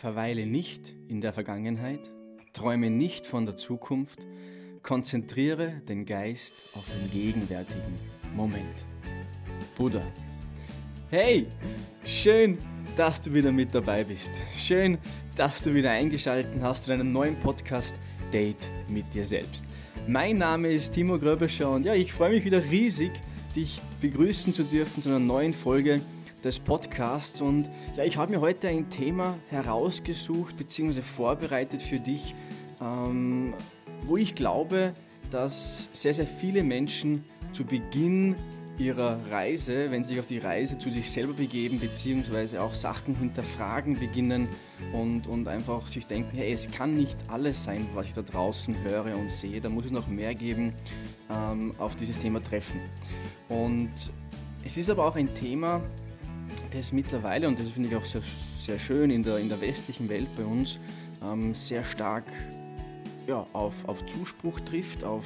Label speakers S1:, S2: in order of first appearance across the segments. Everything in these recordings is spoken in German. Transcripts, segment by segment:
S1: Verweile nicht in der Vergangenheit, träume nicht von der Zukunft, konzentriere den Geist auf den gegenwärtigen Moment. Buddha. Hey, schön, dass du wieder mit dabei bist. Schön, dass du wieder eingeschaltet hast zu einem neuen Podcast Date mit dir selbst. Mein Name ist Timo Gröbescher und ja, ich freue mich wieder riesig, dich begrüßen zu dürfen zu einer neuen Folge des Podcasts. Und ja, ich habe mir heute ein Thema herausgesucht bzw. vorbereitet für dich, ähm, wo ich glaube, dass sehr, sehr viele Menschen zu Beginn ihrer Reise, wenn sie sich auf die Reise zu sich selber begeben, beziehungsweise auch Sachen hinterfragen beginnen und, und einfach sich denken, hey, es kann nicht alles sein, was ich da draußen höre und sehe, da muss es noch mehr geben, ähm, auf dieses Thema treffen. Und es ist aber auch ein Thema, das mittlerweile, und das finde ich auch sehr, sehr schön in der, in der westlichen Welt bei uns, ähm, sehr stark ja, auf, auf Zuspruch trifft, auf,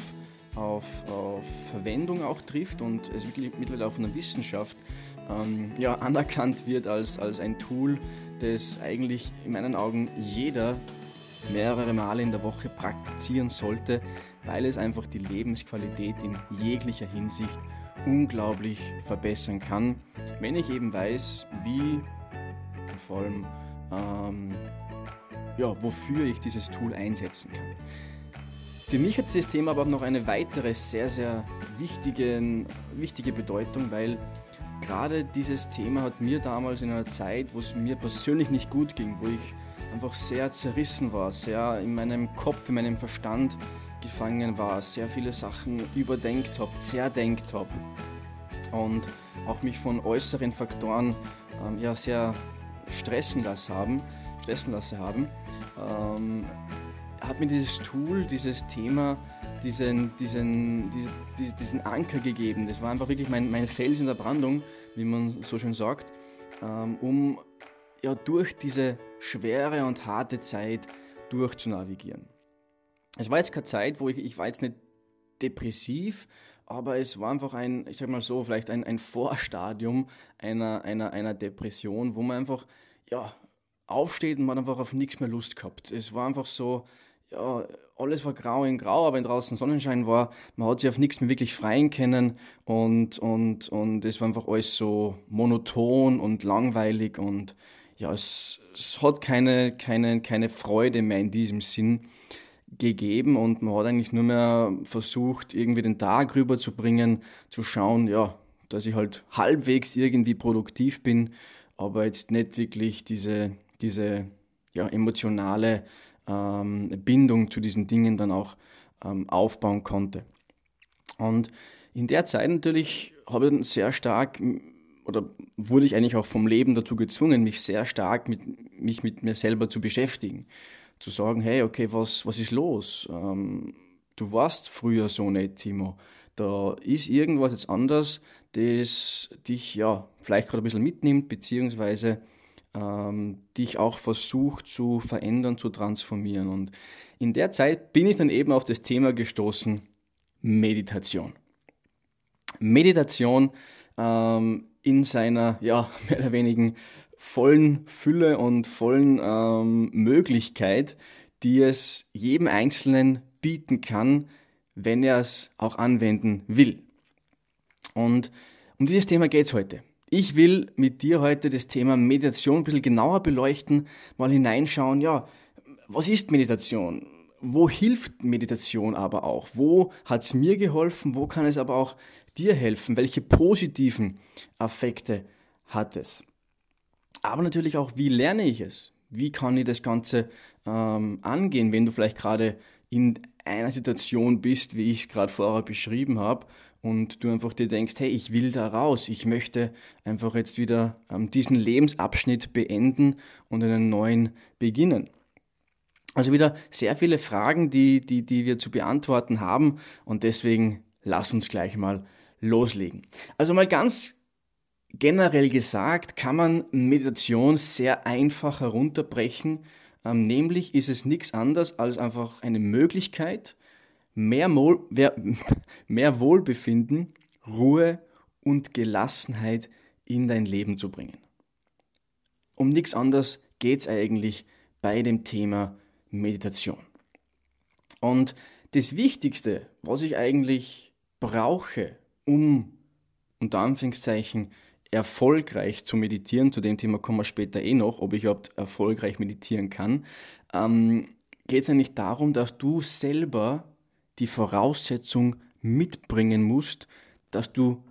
S1: auf, auf Verwendung auch trifft und es mittlerweile auch von der Wissenschaft ähm, ja, anerkannt wird als, als ein Tool, das eigentlich in meinen Augen jeder mehrere Male in der Woche praktizieren sollte, weil es einfach die Lebensqualität in jeglicher Hinsicht unglaublich verbessern kann, wenn ich eben weiß, wie und vor allem ähm, ja, wofür ich dieses Tool einsetzen kann. Für mich hat dieses Thema aber auch noch eine weitere sehr, sehr wichtige, wichtige Bedeutung, weil gerade dieses Thema hat mir damals in einer Zeit, wo es mir persönlich nicht gut ging, wo ich einfach sehr zerrissen war, sehr in meinem Kopf, in meinem Verstand gefangen war, sehr viele Sachen überdenkt habe, zerdenkt habe und auch mich von äußeren Faktoren ähm, ja, sehr stressen lassen haben, stressen lassen haben, ähm, hat mir dieses Tool, dieses Thema, diesen, diesen, diesen, diesen Anker gegeben. Das war einfach wirklich mein, mein Fels in der Brandung, wie man so schön sagt, ähm, um ja, durch diese schwere und harte Zeit durchzunavigieren. Es war jetzt keine Zeit, wo ich, ich war jetzt nicht depressiv, aber es war einfach ein, ich sag mal so, vielleicht ein, ein Vorstadium einer, einer, einer Depression, wo man einfach, ja, aufsteht und man einfach auf nichts mehr Lust gehabt. Es war einfach so, ja, alles war grau in grau, aber wenn draußen Sonnenschein war, man hat sich auf nichts mehr wirklich freien können und, und, und es war einfach alles so monoton und langweilig und ja, es, es hat keine, keine, keine Freude mehr in diesem Sinn gegeben und man hat eigentlich nur mehr versucht, irgendwie den Tag rüberzubringen, zu schauen, ja, dass ich halt halbwegs irgendwie produktiv bin, aber jetzt nicht wirklich diese, diese ja, emotionale ähm, Bindung zu diesen Dingen dann auch ähm, aufbauen konnte. Und in der Zeit natürlich habe ich sehr stark oder wurde ich eigentlich auch vom Leben dazu gezwungen, mich sehr stark mit, mich mit mir selber zu beschäftigen zu sagen, hey, okay, was, was ist los? Ähm, du warst früher so nicht, Timo. Da ist irgendwas jetzt anders, das dich ja vielleicht gerade ein bisschen mitnimmt, beziehungsweise ähm, dich auch versucht zu verändern, zu transformieren. Und in der Zeit bin ich dann eben auf das Thema gestoßen, Meditation. Meditation ähm, in seiner, ja, mehr oder weniger vollen Fülle und vollen ähm, Möglichkeit, die es jedem Einzelnen bieten kann, wenn er es auch anwenden will. Und um dieses Thema geht es heute. Ich will mit dir heute das Thema Meditation ein bisschen genauer beleuchten, mal hineinschauen, ja, was ist Meditation? Wo hilft Meditation aber auch? Wo hat es mir geholfen? Wo kann es aber auch dir helfen? Welche positiven Effekte hat es? Aber natürlich auch, wie lerne ich es? Wie kann ich das Ganze ähm, angehen, wenn du vielleicht gerade in einer Situation bist, wie ich es gerade vorher beschrieben habe, und du einfach dir denkst, hey, ich will da raus, ich möchte einfach jetzt wieder ähm, diesen Lebensabschnitt beenden und einen neuen beginnen. Also wieder sehr viele Fragen, die, die, die wir zu beantworten haben und deswegen lass uns gleich mal loslegen. Also mal ganz Generell gesagt kann man Meditation sehr einfach herunterbrechen. Ähm, nämlich ist es nichts anderes als einfach eine Möglichkeit, mehr, Mol mehr Wohlbefinden, Ruhe und Gelassenheit in dein Leben zu bringen. Um nichts anderes geht es eigentlich bei dem Thema Meditation. Und das Wichtigste, was ich eigentlich brauche, um unter Anführungszeichen erfolgreich zu meditieren, zu dem Thema kommen wir später eh noch, ob ich überhaupt erfolgreich meditieren kann, ähm, geht es eigentlich darum, dass du selber die Voraussetzung mitbringen musst, dass du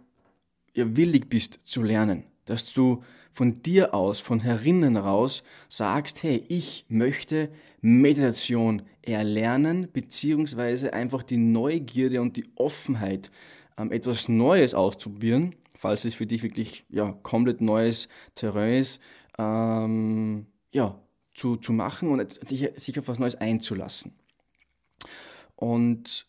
S1: ja, willig bist zu lernen, dass du von dir aus, von herinnen raus sagst, hey, ich möchte Meditation erlernen, beziehungsweise einfach die Neugierde und die Offenheit, ähm, etwas Neues auszuprobieren, falls es für dich wirklich ja, komplett neues Terrain ist, ähm, ja, zu, zu machen und sich, sich auf was Neues einzulassen. Und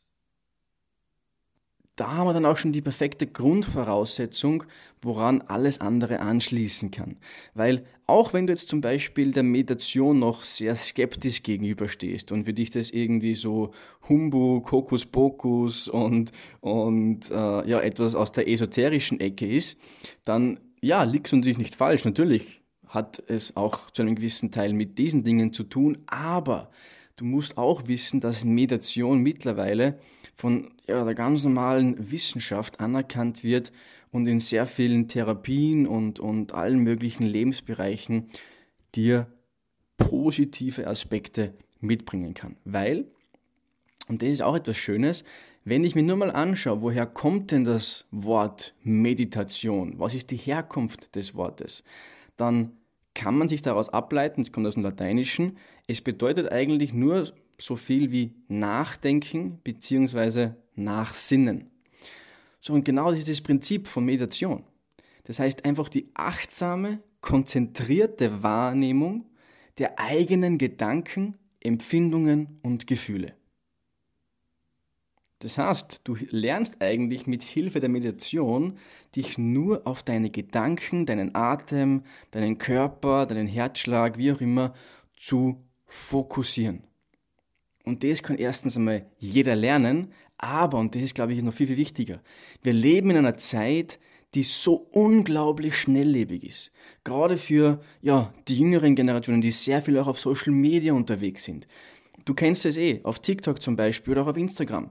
S1: da haben wir dann auch schon die perfekte Grundvoraussetzung, woran alles andere anschließen kann. Weil auch wenn du jetzt zum Beispiel der Meditation noch sehr skeptisch gegenüberstehst und für dich das irgendwie so Humbug, Hokuspokus und, und äh, ja, etwas aus der esoterischen Ecke ist, dann ja, liegst du natürlich nicht falsch. Natürlich hat es auch zu einem gewissen Teil mit diesen Dingen zu tun, aber du musst auch wissen, dass Meditation mittlerweile von ja, der ganz normalen Wissenschaft anerkannt wird und in sehr vielen Therapien und, und allen möglichen Lebensbereichen dir positive Aspekte mitbringen kann. Weil, und das ist auch etwas Schönes, wenn ich mir nur mal anschaue, woher kommt denn das Wort Meditation? Was ist die Herkunft des Wortes? Dann kann man sich daraus ableiten, es kommt aus dem Lateinischen, es bedeutet eigentlich nur so viel wie Nachdenken bzw. Nachsinnen. So, und genau das Prinzip von Meditation. Das heißt einfach die achtsame, konzentrierte Wahrnehmung der eigenen Gedanken, Empfindungen und Gefühle. Das heißt, du lernst eigentlich mit Hilfe der Meditation, dich nur auf deine Gedanken, deinen Atem, deinen Körper, deinen Herzschlag, wie auch immer, zu fokussieren. Und das kann erstens einmal jeder lernen, aber, und das ist, glaube ich, noch viel, viel wichtiger, wir leben in einer Zeit, die so unglaublich schnelllebig ist. Gerade für ja, die jüngeren Generationen, die sehr viel auch auf Social Media unterwegs sind. Du kennst es eh, auf TikTok zum Beispiel oder auch auf Instagram.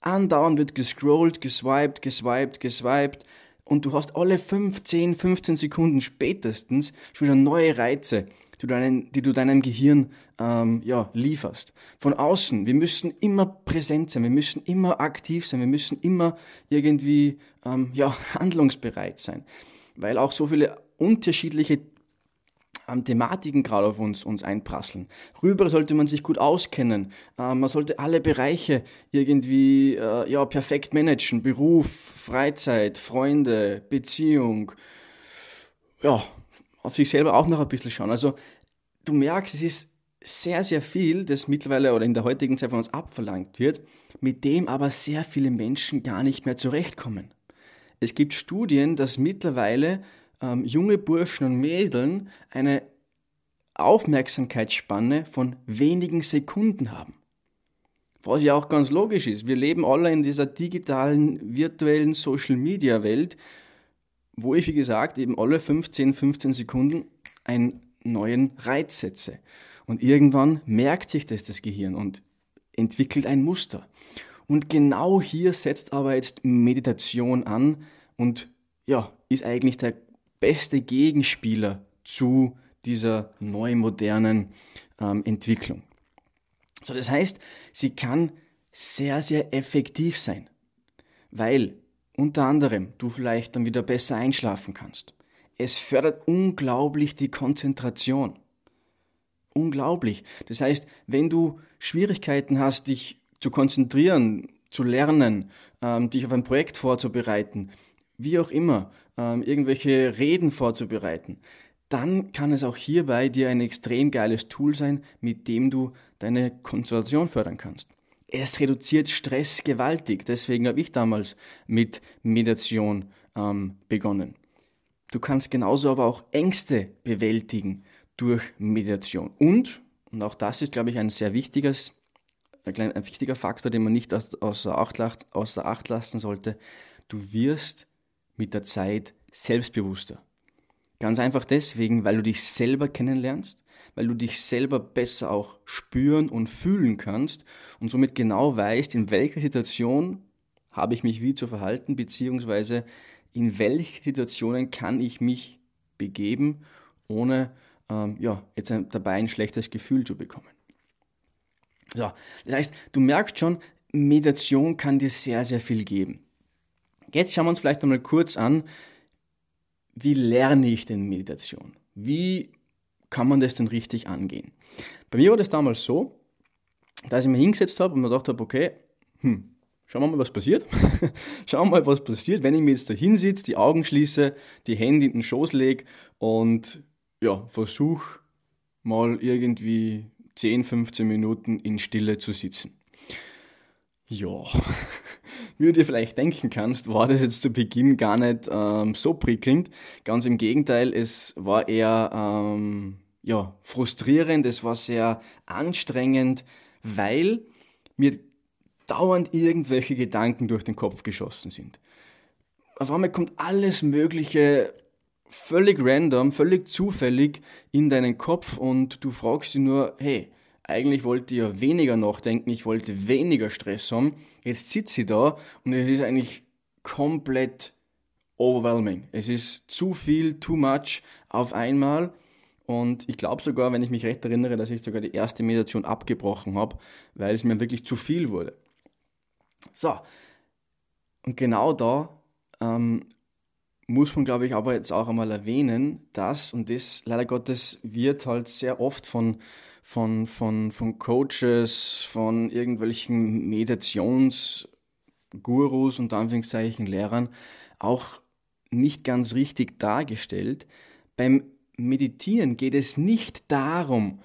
S1: Andauernd wird gescrollt, geswiped, geswiped, geswiped und du hast alle 15, 15 Sekunden spätestens schon wieder neue Reize, du, deinen, die du deinem Gehirn ähm, ja, lieferst. Von außen, wir müssen immer präsent sein, wir müssen immer aktiv sein, wir müssen immer irgendwie ähm, ja, handlungsbereit sein, weil auch so viele unterschiedliche ähm, Thematiken gerade auf uns, uns einprasseln. Rüber sollte man sich gut auskennen. Ähm, man sollte alle Bereiche irgendwie äh, ja, perfekt managen. Beruf, Freizeit, Freunde, Beziehung. Ja, auf sich selber auch noch ein bisschen schauen. Also du merkst, es ist sehr, sehr viel, das mittlerweile oder in der heutigen Zeit von uns abverlangt wird, mit dem aber sehr viele Menschen gar nicht mehr zurechtkommen. Es gibt Studien, dass mittlerweile ähm, junge Burschen und Mädeln eine Aufmerksamkeitsspanne von wenigen Sekunden haben. Was ja auch ganz logisch ist. Wir leben alle in dieser digitalen, virtuellen Social-Media-Welt, wo ich, wie gesagt, eben alle 15, 15 Sekunden einen neuen Reiz setze. Und irgendwann merkt sich das das Gehirn und entwickelt ein Muster. Und genau hier setzt aber jetzt Meditation an und ja, ist eigentlich der beste Gegenspieler zu dieser neu modernen ähm, Entwicklung. So, das heißt, sie kann sehr, sehr effektiv sein, weil unter anderem du vielleicht dann wieder besser einschlafen kannst. Es fördert unglaublich die Konzentration. Unglaublich. Das heißt, wenn du Schwierigkeiten hast, dich zu konzentrieren, zu lernen, ähm, dich auf ein Projekt vorzubereiten, wie auch immer, ähm, irgendwelche Reden vorzubereiten, dann kann es auch hierbei dir ein extrem geiles Tool sein, mit dem du deine Konzentration fördern kannst. Es reduziert Stress gewaltig. Deswegen habe ich damals mit Meditation ähm, begonnen. Du kannst genauso aber auch Ängste bewältigen durch Meditation. Und, und auch das ist, glaube ich, ein sehr wichtiges, ein, ein wichtiger Faktor, den man nicht außer Acht, außer Acht lassen sollte, du wirst mit der Zeit selbstbewusster. Ganz einfach deswegen, weil du dich selber kennenlernst, weil du dich selber besser auch spüren und fühlen kannst und somit genau weißt, in welcher Situation habe ich mich wie zu verhalten, beziehungsweise in welche Situationen kann ich mich begeben, ohne ähm, ja, jetzt dabei ein schlechtes Gefühl zu bekommen. So, das heißt, du merkst schon, Meditation kann dir sehr, sehr viel geben. Jetzt schauen wir uns vielleicht einmal kurz an, wie lerne ich denn Meditation? Wie kann man das denn richtig angehen? Bei mir war das damals so, dass ich mich hingesetzt habe und mir gedacht habe, okay, hm, schauen wir mal, was passiert. schauen wir mal, was passiert, wenn ich mir jetzt da hinsitze, die Augen schließe, die Hände in den Schoß lege und ja, versuche mal irgendwie 10, 15 Minuten in Stille zu sitzen. Ja, wie du dir vielleicht denken kannst, war das jetzt zu Beginn gar nicht ähm, so prickelnd. Ganz im Gegenteil, es war eher ähm, ja, frustrierend, es war sehr anstrengend, weil mir dauernd irgendwelche Gedanken durch den Kopf geschossen sind. Auf einmal kommt alles Mögliche völlig random, völlig zufällig in deinen Kopf und du fragst dich nur, hey, eigentlich wollte ich ja weniger nachdenken, ich wollte weniger Stress haben. Jetzt sitze ich da und es ist eigentlich komplett overwhelming. Es ist zu viel, too much auf einmal. Und ich glaube sogar, wenn ich mich recht erinnere, dass ich sogar die erste Meditation abgebrochen habe, weil es mir wirklich zu viel wurde. So, und genau da ähm, muss man, glaube ich, aber jetzt auch einmal erwähnen, dass, und das leider Gottes wird halt sehr oft von von, von, von Coaches, von irgendwelchen Meditationsgurus und Anführungszeichen Lehrern auch nicht ganz richtig dargestellt. Beim Meditieren geht es nicht darum,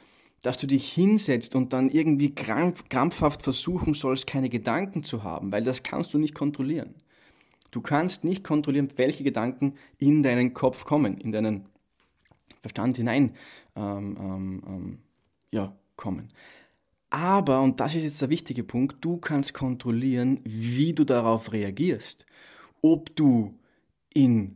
S1: dass du dich hinsetzt und dann irgendwie krampf, krampfhaft versuchen sollst, keine Gedanken zu haben, weil das kannst du nicht kontrollieren. Du kannst nicht kontrollieren, welche Gedanken in deinen Kopf kommen, in deinen Verstand hinein ähm, ähm, ähm ja, kommen. Aber, und das ist jetzt der wichtige Punkt, du kannst kontrollieren, wie du darauf reagierst. Ob du in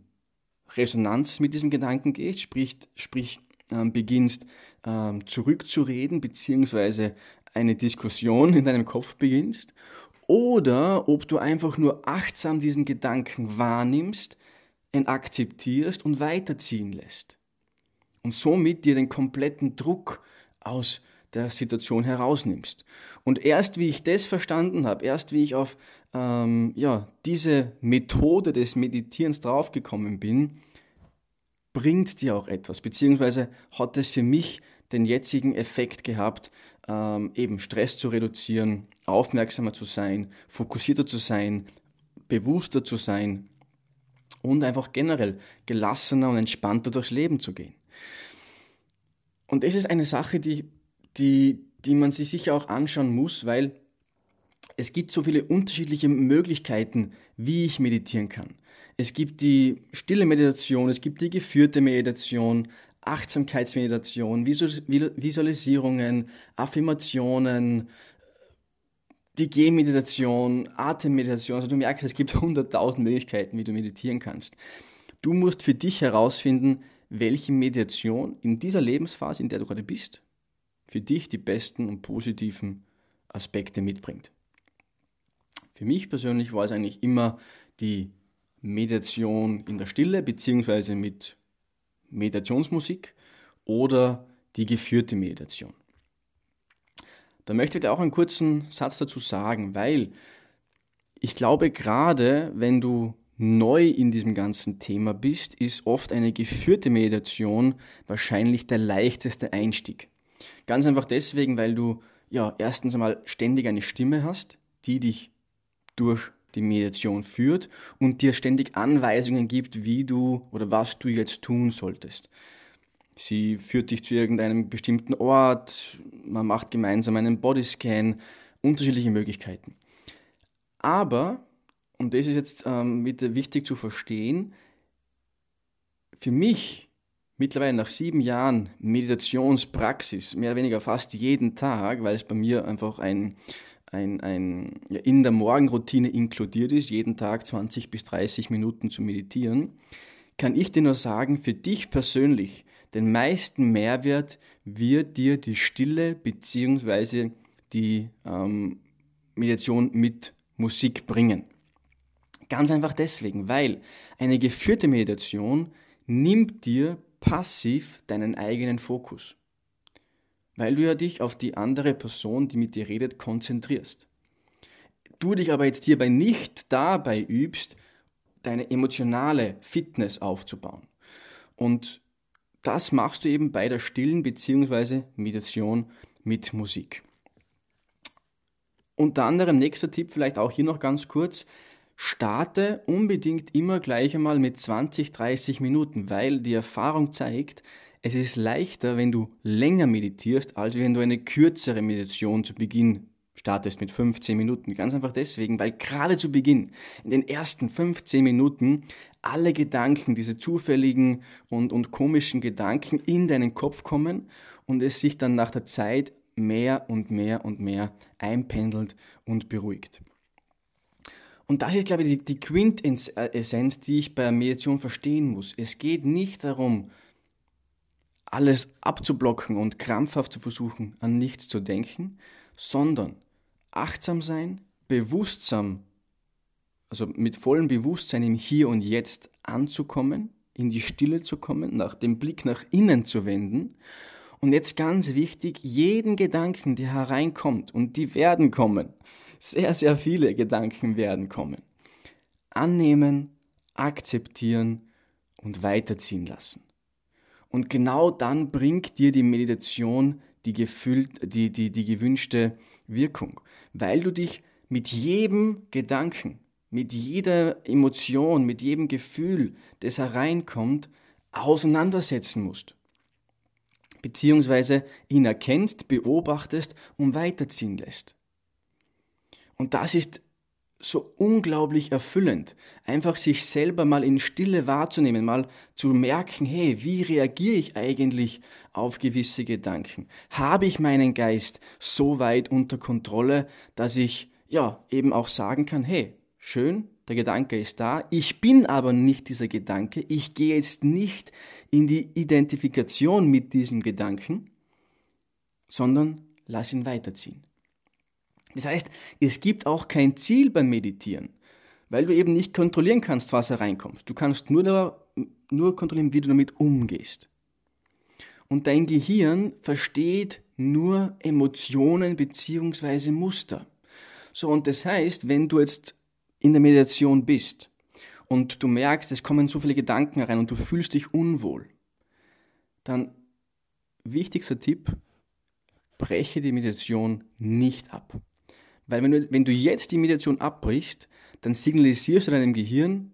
S1: Resonanz mit diesem Gedanken gehst, sprich, sprich ähm, beginnst ähm, zurückzureden, beziehungsweise eine Diskussion in deinem Kopf beginnst, oder ob du einfach nur achtsam diesen Gedanken wahrnimmst, ihn akzeptierst und weiterziehen lässt. Und somit dir den kompletten Druck aus der Situation herausnimmst. Und erst wie ich das verstanden habe, erst wie ich auf ähm, ja, diese Methode des Meditierens draufgekommen bin, bringt dir auch etwas, beziehungsweise hat es für mich den jetzigen Effekt gehabt, ähm, eben Stress zu reduzieren, aufmerksamer zu sein, fokussierter zu sein, bewusster zu sein und einfach generell gelassener und entspannter durchs Leben zu gehen. Und das ist eine Sache, die, die, die man sich sicher auch anschauen muss, weil es gibt so viele unterschiedliche Möglichkeiten, wie ich meditieren kann. Es gibt die stille Meditation, es gibt die geführte Meditation, Achtsamkeitsmeditation, Visualisierungen, Affirmationen, die Gehmeditation, Atemmeditation. Also du merkst, es gibt hunderttausend Möglichkeiten, wie du meditieren kannst. Du musst für dich herausfinden, welche Mediation in dieser Lebensphase, in der du gerade bist, für dich die besten und positiven Aspekte mitbringt. Für mich persönlich war es eigentlich immer die Meditation in der Stille beziehungsweise mit Meditationsmusik oder die geführte Meditation. Da möchte ich dir auch einen kurzen Satz dazu sagen, weil ich glaube, gerade wenn du neu in diesem ganzen Thema bist, ist oft eine geführte Meditation wahrscheinlich der leichteste Einstieg. Ganz einfach deswegen, weil du ja erstens einmal ständig eine Stimme hast, die dich durch die Meditation führt und dir ständig Anweisungen gibt, wie du oder was du jetzt tun solltest. Sie führt dich zu irgendeinem bestimmten Ort, man macht gemeinsam einen Bodyscan, unterschiedliche Möglichkeiten. Aber und das ist jetzt ähm, wichtig zu verstehen, für mich mittlerweile nach sieben Jahren Meditationspraxis, mehr oder weniger fast jeden Tag, weil es bei mir einfach ein, ein, ein ja, in der Morgenroutine inkludiert ist, jeden Tag 20 bis 30 Minuten zu meditieren, kann ich dir nur sagen, für dich persönlich, den meisten Mehrwert wird dir die Stille bzw. die ähm, Meditation mit Musik bringen. Ganz einfach deswegen, weil eine geführte Meditation nimmt dir passiv deinen eigenen Fokus. Weil du ja dich auf die andere Person, die mit dir redet, konzentrierst. Du dich aber jetzt hierbei nicht dabei übst, deine emotionale Fitness aufzubauen. Und das machst du eben bei der stillen bzw. Meditation mit Musik. Unter anderem nächster Tipp vielleicht auch hier noch ganz kurz. Starte unbedingt immer gleich einmal mit 20, 30 Minuten, weil die Erfahrung zeigt, es ist leichter, wenn du länger meditierst, als wenn du eine kürzere Meditation zu Beginn startest mit 15 Minuten. Ganz einfach deswegen, weil gerade zu Beginn, in den ersten 15 Minuten, alle Gedanken, diese zufälligen und, und komischen Gedanken in deinen Kopf kommen und es sich dann nach der Zeit mehr und mehr und mehr einpendelt und beruhigt. Und das ist, glaube ich, die, die Quintessenz, die ich bei Meditation verstehen muss. Es geht nicht darum, alles abzublocken und krampfhaft zu versuchen, an nichts zu denken, sondern achtsam sein, bewusstsam, also mit vollem Bewusstsein im Hier und Jetzt anzukommen, in die Stille zu kommen, nach dem Blick nach innen zu wenden und jetzt ganz wichtig, jeden Gedanken, der hereinkommt, und die werden kommen, sehr, sehr viele Gedanken werden kommen, annehmen, akzeptieren und weiterziehen lassen. Und genau dann bringt dir die Meditation die, gefüllt, die, die, die gewünschte Wirkung, weil du dich mit jedem Gedanken, mit jeder Emotion, mit jedem Gefühl, das hereinkommt, auseinandersetzen musst beziehungsweise ihn erkennst, beobachtest und weiterziehen lässt. Und das ist so unglaublich erfüllend, einfach sich selber mal in Stille wahrzunehmen, mal zu merken, hey, wie reagiere ich eigentlich auf gewisse Gedanken? Habe ich meinen Geist so weit unter Kontrolle, dass ich ja eben auch sagen kann, hey, schön, der Gedanke ist da, ich bin aber nicht dieser Gedanke, ich gehe jetzt nicht in die Identifikation mit diesem Gedanken, sondern lass ihn weiterziehen. Das heißt, es gibt auch kein Ziel beim Meditieren, weil du eben nicht kontrollieren kannst, was hereinkommt. Du kannst nur, da, nur kontrollieren, wie du damit umgehst. Und dein Gehirn versteht nur Emotionen bzw. Muster. So, und das heißt, wenn du jetzt in der Meditation bist und du merkst, es kommen so viele Gedanken rein und du fühlst dich unwohl, dann wichtigster Tipp, breche die Meditation nicht ab. Weil wenn du, wenn du jetzt die Meditation abbrichst, dann signalisierst du deinem Gehirn,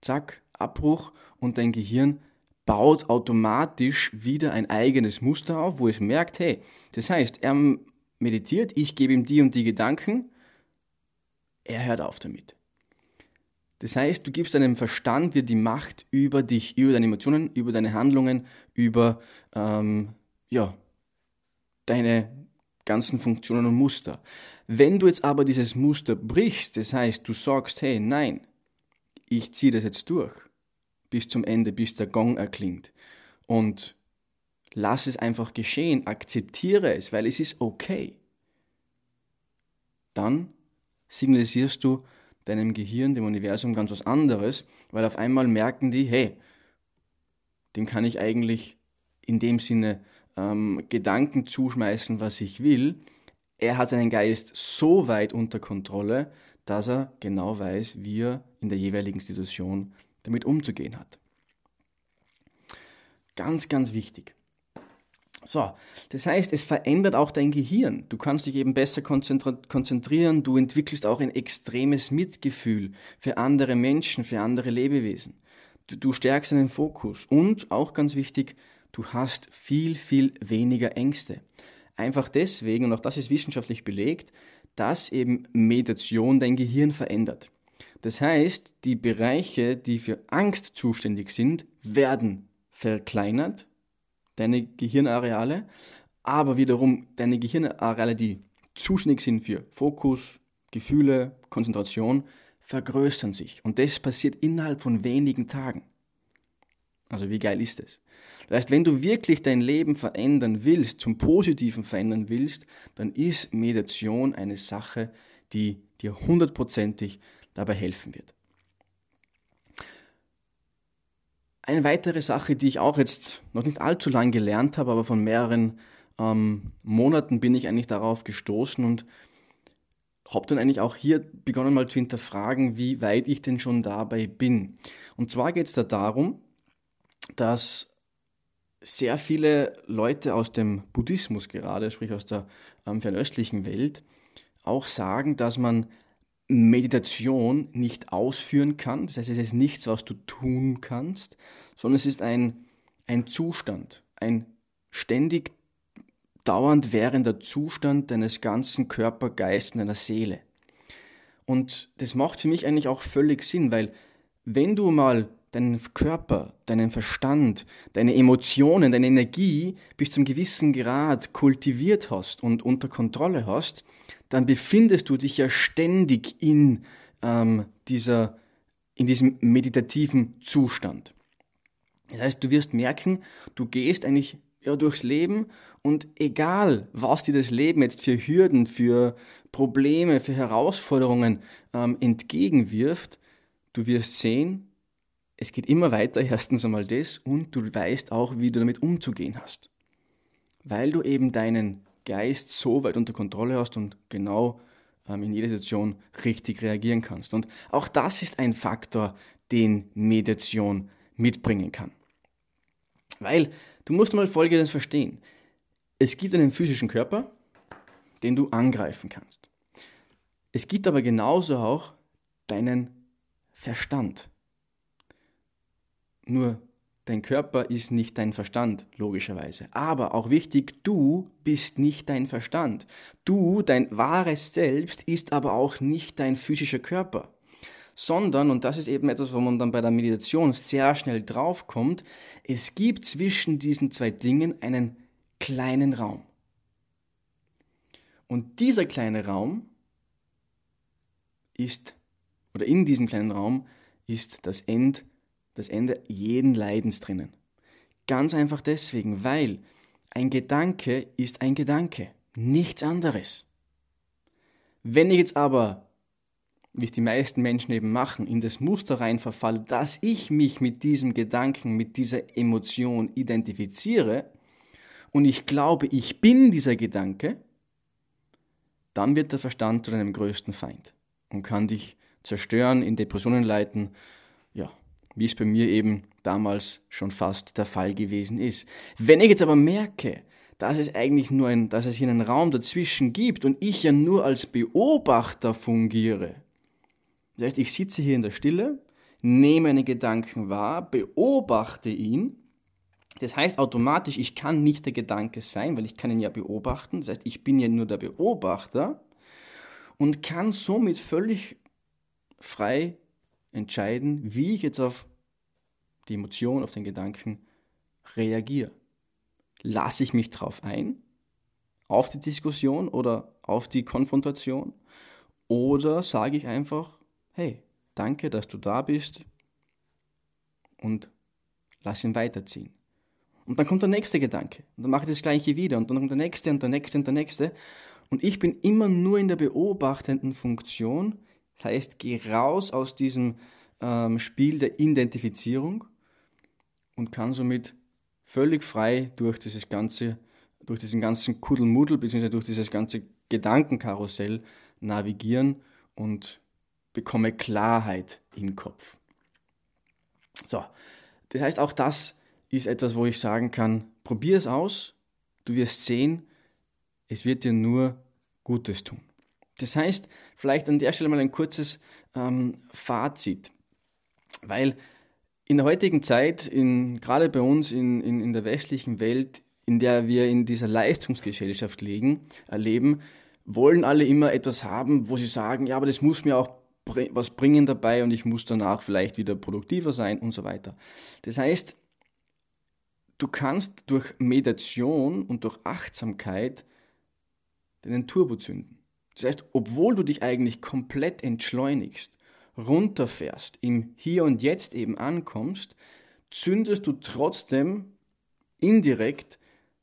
S1: zack, Abbruch und dein Gehirn baut automatisch wieder ein eigenes Muster auf, wo es merkt, hey, das heißt, er meditiert, ich gebe ihm die und die Gedanken, er hört auf damit. Das heißt, du gibst deinem Verstand dir die Macht über dich, über deine Emotionen, über deine Handlungen, über ähm, ja, deine ganzen Funktionen und Muster. Wenn du jetzt aber dieses Muster brichst, das heißt, du sagst, hey, nein, ich ziehe das jetzt durch bis zum Ende, bis der Gong erklingt und lass es einfach geschehen, akzeptiere es, weil es ist okay, dann signalisierst du deinem Gehirn, dem Universum ganz was anderes, weil auf einmal merken die, hey, dem kann ich eigentlich in dem Sinne ähm, Gedanken zuschmeißen, was ich will. Er hat seinen Geist so weit unter Kontrolle, dass er genau weiß, wie er in der jeweiligen Situation damit umzugehen hat. Ganz, ganz wichtig. So, das heißt, es verändert auch dein Gehirn. Du kannst dich eben besser konzentrieren, du entwickelst auch ein extremes Mitgefühl für andere Menschen, für andere Lebewesen. Du, du stärkst deinen Fokus und auch ganz wichtig, du hast viel, viel weniger Ängste. Einfach deswegen, und auch das ist wissenschaftlich belegt, dass eben Meditation dein Gehirn verändert. Das heißt, die Bereiche, die für Angst zuständig sind, werden verkleinert deine Gehirnareale, aber wiederum deine Gehirnareale, die zuständig sind für Fokus, Gefühle, Konzentration, vergrößern sich. Und das passiert innerhalb von wenigen Tagen. Also wie geil ist es? Das heißt, wenn du wirklich dein Leben verändern willst, zum Positiven verändern willst, dann ist Meditation eine Sache, die dir hundertprozentig dabei helfen wird. Eine weitere Sache, die ich auch jetzt noch nicht allzu lang gelernt habe, aber von mehreren ähm, Monaten bin ich eigentlich darauf gestoßen und habe dann eigentlich auch hier begonnen mal zu hinterfragen, wie weit ich denn schon dabei bin. Und zwar geht es da darum, dass sehr viele Leute aus dem Buddhismus gerade, sprich aus der ähm, fernöstlichen Welt, auch sagen, dass man Meditation nicht ausführen kann. Das heißt, es ist nichts, was du tun kannst, sondern es ist ein, ein Zustand, ein ständig dauernd währender Zustand deines ganzen Körper, Geist, deiner Seele. Und das macht für mich eigentlich auch völlig Sinn, weil wenn du mal deinen Körper, deinen Verstand, deine Emotionen, deine Energie bis zum gewissen Grad kultiviert hast und unter Kontrolle hast, dann befindest du dich ja ständig in, ähm, dieser, in diesem meditativen Zustand. Das heißt, du wirst merken, du gehst eigentlich ja, durchs Leben und egal, was dir das Leben jetzt für Hürden, für Probleme, für Herausforderungen ähm, entgegenwirft, du wirst sehen, es geht immer weiter, erstens einmal das, und du weißt auch, wie du damit umzugehen hast. Weil du eben deinen Geist so weit unter Kontrolle hast und genau ähm, in jeder Situation richtig reagieren kannst. Und auch das ist ein Faktor, den Meditation mitbringen kann. Weil du musst mal Folgendes verstehen. Es gibt einen physischen Körper, den du angreifen kannst. Es gibt aber genauso auch deinen Verstand. Nur dein Körper ist nicht dein Verstand, logischerweise. Aber auch wichtig, du bist nicht dein Verstand. Du, dein wahres Selbst, ist aber auch nicht dein physischer Körper. Sondern, und das ist eben etwas, wo man dann bei der Meditation sehr schnell draufkommt, es gibt zwischen diesen zwei Dingen einen kleinen Raum. Und dieser kleine Raum ist, oder in diesem kleinen Raum ist das End das Ende jeden Leidens drinnen. Ganz einfach deswegen, weil ein Gedanke ist ein Gedanke, nichts anderes. Wenn ich jetzt aber, wie es die meisten Menschen eben machen, in das Muster rein verfalle, dass ich mich mit diesem Gedanken, mit dieser Emotion identifiziere und ich glaube, ich bin dieser Gedanke, dann wird der Verstand zu deinem größten Feind und kann dich zerstören, in Depressionen leiten, wie es bei mir eben damals schon fast der Fall gewesen ist. Wenn ich jetzt aber merke, dass es eigentlich nur ein, dass es hier einen Raum dazwischen gibt und ich ja nur als Beobachter fungiere. Das heißt, ich sitze hier in der Stille, nehme meine Gedanken wahr, beobachte ihn. Das heißt automatisch, ich kann nicht der Gedanke sein, weil ich kann ihn ja beobachten. Das heißt, ich bin ja nur der Beobachter und kann somit völlig frei entscheiden, wie ich jetzt auf die Emotion, auf den Gedanken reagiere. Lasse ich mich darauf ein, auf die Diskussion oder auf die Konfrontation? Oder sage ich einfach, hey, danke, dass du da bist und lass ihn weiterziehen. Und dann kommt der nächste Gedanke. Und dann mache ich das gleiche wieder. Und dann kommt der nächste und der nächste und der nächste. Und ich bin immer nur in der beobachtenden Funktion, das heißt, geh raus aus diesem ähm, Spiel der Identifizierung und kann somit völlig frei durch dieses ganze, durch diesen ganzen Kuddelmuddel bzw. durch dieses ganze Gedankenkarussell navigieren und bekomme Klarheit im Kopf. So, das heißt, auch das ist etwas, wo ich sagen kann, probier es aus, du wirst sehen, es wird dir nur Gutes tun. Das heißt, vielleicht an der Stelle mal ein kurzes ähm, Fazit, weil in der heutigen Zeit, in, gerade bei uns in, in, in der westlichen Welt, in der wir in dieser Leistungsgesellschaft legen, erleben, wollen alle immer etwas haben, wo sie sagen, ja, aber das muss mir auch was bringen dabei und ich muss danach vielleicht wieder produktiver sein und so weiter. Das heißt, du kannst durch Meditation und durch Achtsamkeit deinen Turbo zünden. Das heißt, obwohl du dich eigentlich komplett entschleunigst, runterfährst, im Hier und Jetzt eben ankommst, zündest du trotzdem indirekt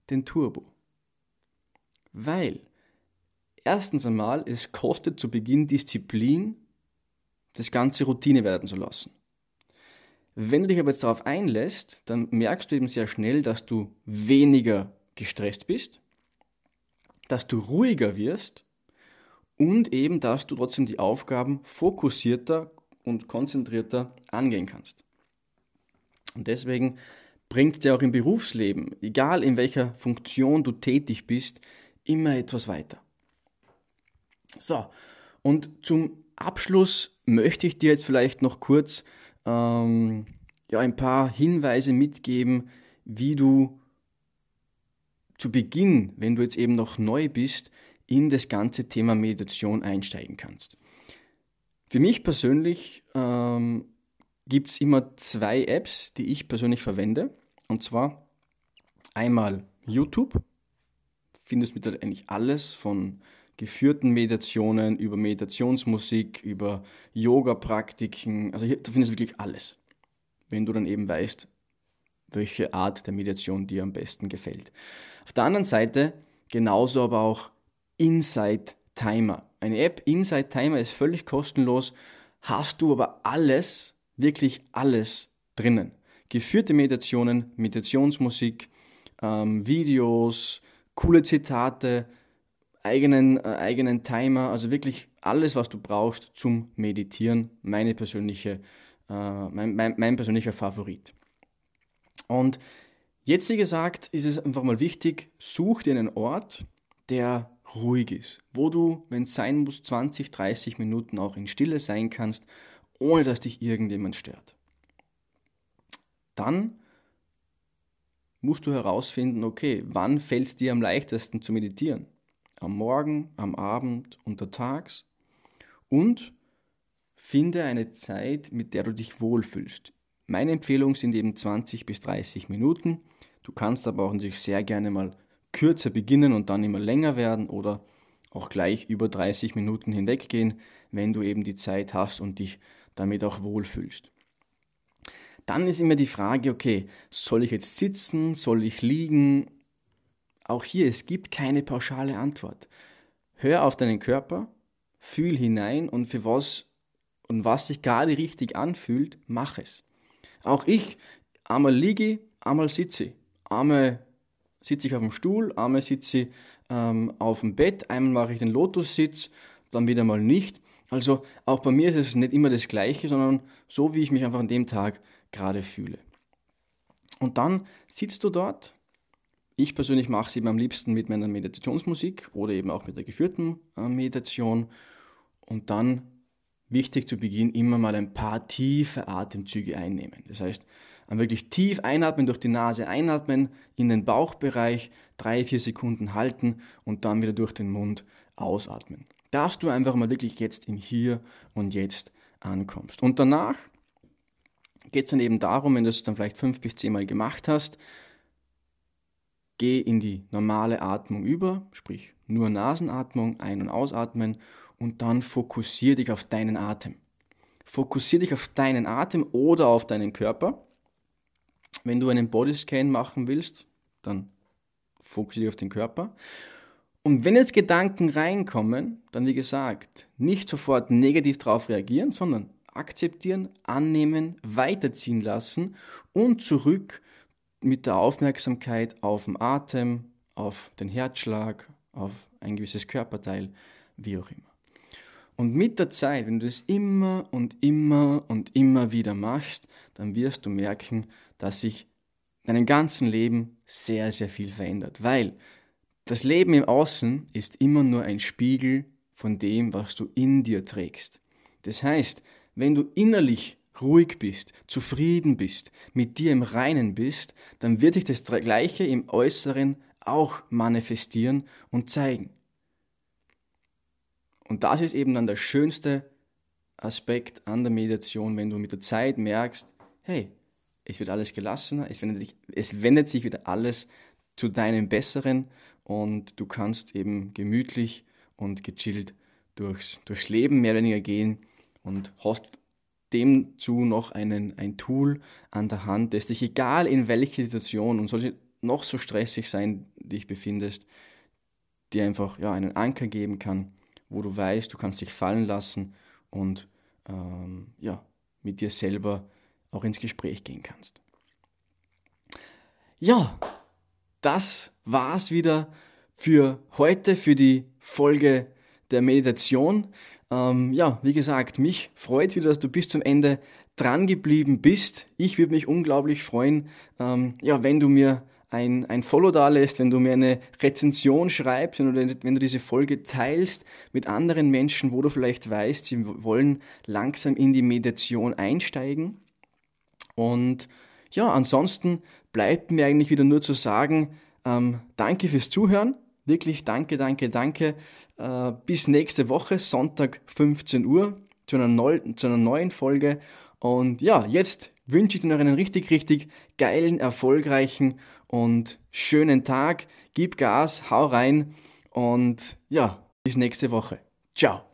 S1: den Turbo. Weil erstens einmal, es kostet zu Beginn Disziplin, das Ganze Routine werden zu lassen. Wenn du dich aber jetzt darauf einlässt, dann merkst du eben sehr schnell, dass du weniger gestresst bist, dass du ruhiger wirst und eben, dass du trotzdem die Aufgaben fokussierter und konzentrierter angehen kannst. Und deswegen bringt es dir auch im Berufsleben, egal in welcher Funktion du tätig bist, immer etwas weiter. So, und zum Abschluss möchte ich dir jetzt vielleicht noch kurz ähm, ja, ein paar Hinweise mitgeben, wie du zu Beginn, wenn du jetzt eben noch neu bist, in das ganze Thema Meditation einsteigen kannst. Für mich persönlich ähm, gibt es immer zwei Apps, die ich persönlich verwende. Und zwar einmal YouTube. Findest mit eigentlich alles von geführten Meditationen über Meditationsmusik, über Yoga-Praktiken. Also hier, da findest du wirklich alles. Wenn du dann eben weißt, welche Art der Meditation dir am besten gefällt. Auf der anderen Seite genauso aber auch Insight Timer. Eine App Insight Timer ist völlig kostenlos, hast du aber alles, wirklich alles drinnen. Geführte Meditationen, Meditationsmusik, ähm, Videos, coole Zitate, eigenen, äh, eigenen Timer, also wirklich alles, was du brauchst zum Meditieren, meine persönliche, äh, mein, mein, mein persönlicher Favorit. Und jetzt, wie gesagt, ist es einfach mal wichtig, such dir einen Ort, der ruhig ist, wo du, wenn es sein muss, 20, 30 Minuten auch in Stille sein kannst, ohne dass dich irgendjemand stört. Dann musst du herausfinden, okay, wann fällt es dir am leichtesten zu meditieren? Am Morgen, am Abend, untertags? Und finde eine Zeit, mit der du dich wohlfühlst. Meine Empfehlung sind eben 20 bis 30 Minuten. Du kannst aber auch natürlich sehr gerne mal kürzer beginnen und dann immer länger werden oder auch gleich über 30 Minuten hinweggehen, wenn du eben die Zeit hast und dich damit auch wohlfühlst. Dann ist immer die Frage, okay, soll ich jetzt sitzen, soll ich liegen? Auch hier, es gibt keine pauschale Antwort. Hör auf deinen Körper, fühl hinein und für was und was sich gerade richtig anfühlt, mach es. Auch ich, einmal liege, einmal sitze, einmal sitze ich auf dem Stuhl, einmal sitze ich ähm, auf dem Bett, einmal mache ich den Lotussitz, dann wieder mal nicht. Also auch bei mir ist es nicht immer das Gleiche, sondern so, wie ich mich einfach an dem Tag gerade fühle. Und dann sitzt du dort. Ich persönlich mache es eben am liebsten mit meiner Meditationsmusik oder eben auch mit der geführten äh, Meditation. Und dann, wichtig zu Beginn, immer mal ein paar tiefe Atemzüge einnehmen. Das heißt, wirklich tief einatmen, durch die Nase einatmen, in den Bauchbereich, drei, vier Sekunden halten und dann wieder durch den Mund ausatmen. Dass du einfach mal wirklich jetzt im Hier und Jetzt ankommst. Und danach geht es dann eben darum, wenn du es dann vielleicht fünf bis zehnmal gemacht hast, geh in die normale Atmung über, sprich nur Nasenatmung, ein- und ausatmen und dann fokussiere dich auf deinen Atem. Fokussiere dich auf deinen Atem oder auf deinen Körper wenn du einen Bodyscan machen willst, dann fokussiere auf den Körper. Und wenn jetzt Gedanken reinkommen, dann wie gesagt, nicht sofort negativ darauf reagieren, sondern akzeptieren, annehmen, weiterziehen lassen und zurück mit der Aufmerksamkeit auf den Atem, auf den Herzschlag, auf ein gewisses Körperteil, wie auch immer. Und mit der Zeit, wenn du es immer und immer und immer wieder machst, dann wirst du merken, dass sich in deinem ganzen Leben sehr, sehr viel verändert. Weil das Leben im Außen ist immer nur ein Spiegel von dem, was du in dir trägst. Das heißt, wenn du innerlich ruhig bist, zufrieden bist, mit dir im Reinen bist, dann wird sich das Gleiche im Äußeren auch manifestieren und zeigen. Und das ist eben dann der schönste Aspekt an der Meditation, wenn du mit der Zeit merkst, hey, es wird alles gelassener, es wendet, sich, es wendet sich wieder alles zu deinem Besseren und du kannst eben gemütlich und gechillt durchs, durchs Leben mehr oder weniger gehen und hast demzu noch einen, ein Tool an der Hand, das dich, egal in welcher Situation und sollte noch so stressig sein, dich befindest, dir einfach ja, einen Anker geben kann, wo du weißt, du kannst dich fallen lassen und ähm, ja, mit dir selber auch ins Gespräch gehen kannst. Ja, das war's wieder für heute, für die Folge der Meditation. Ähm, ja, wie gesagt, mich freut wieder, dass du bis zum Ende dran geblieben bist. Ich würde mich unglaublich freuen, ähm, ja, wenn du mir ein, ein Follow da lässt, wenn du mir eine Rezension schreibst, wenn du, wenn du diese Folge teilst mit anderen Menschen, wo du vielleicht weißt, sie wollen langsam in die Meditation einsteigen. Und ja, ansonsten bleibt mir eigentlich wieder nur zu sagen, ähm, danke fürs Zuhören. Wirklich danke, danke, danke. Äh, bis nächste Woche, Sonntag 15 Uhr, zu einer, neu, zu einer neuen Folge. Und ja, jetzt wünsche ich dir noch einen richtig, richtig geilen, erfolgreichen und schönen Tag. Gib Gas, hau rein und ja, bis nächste Woche. Ciao.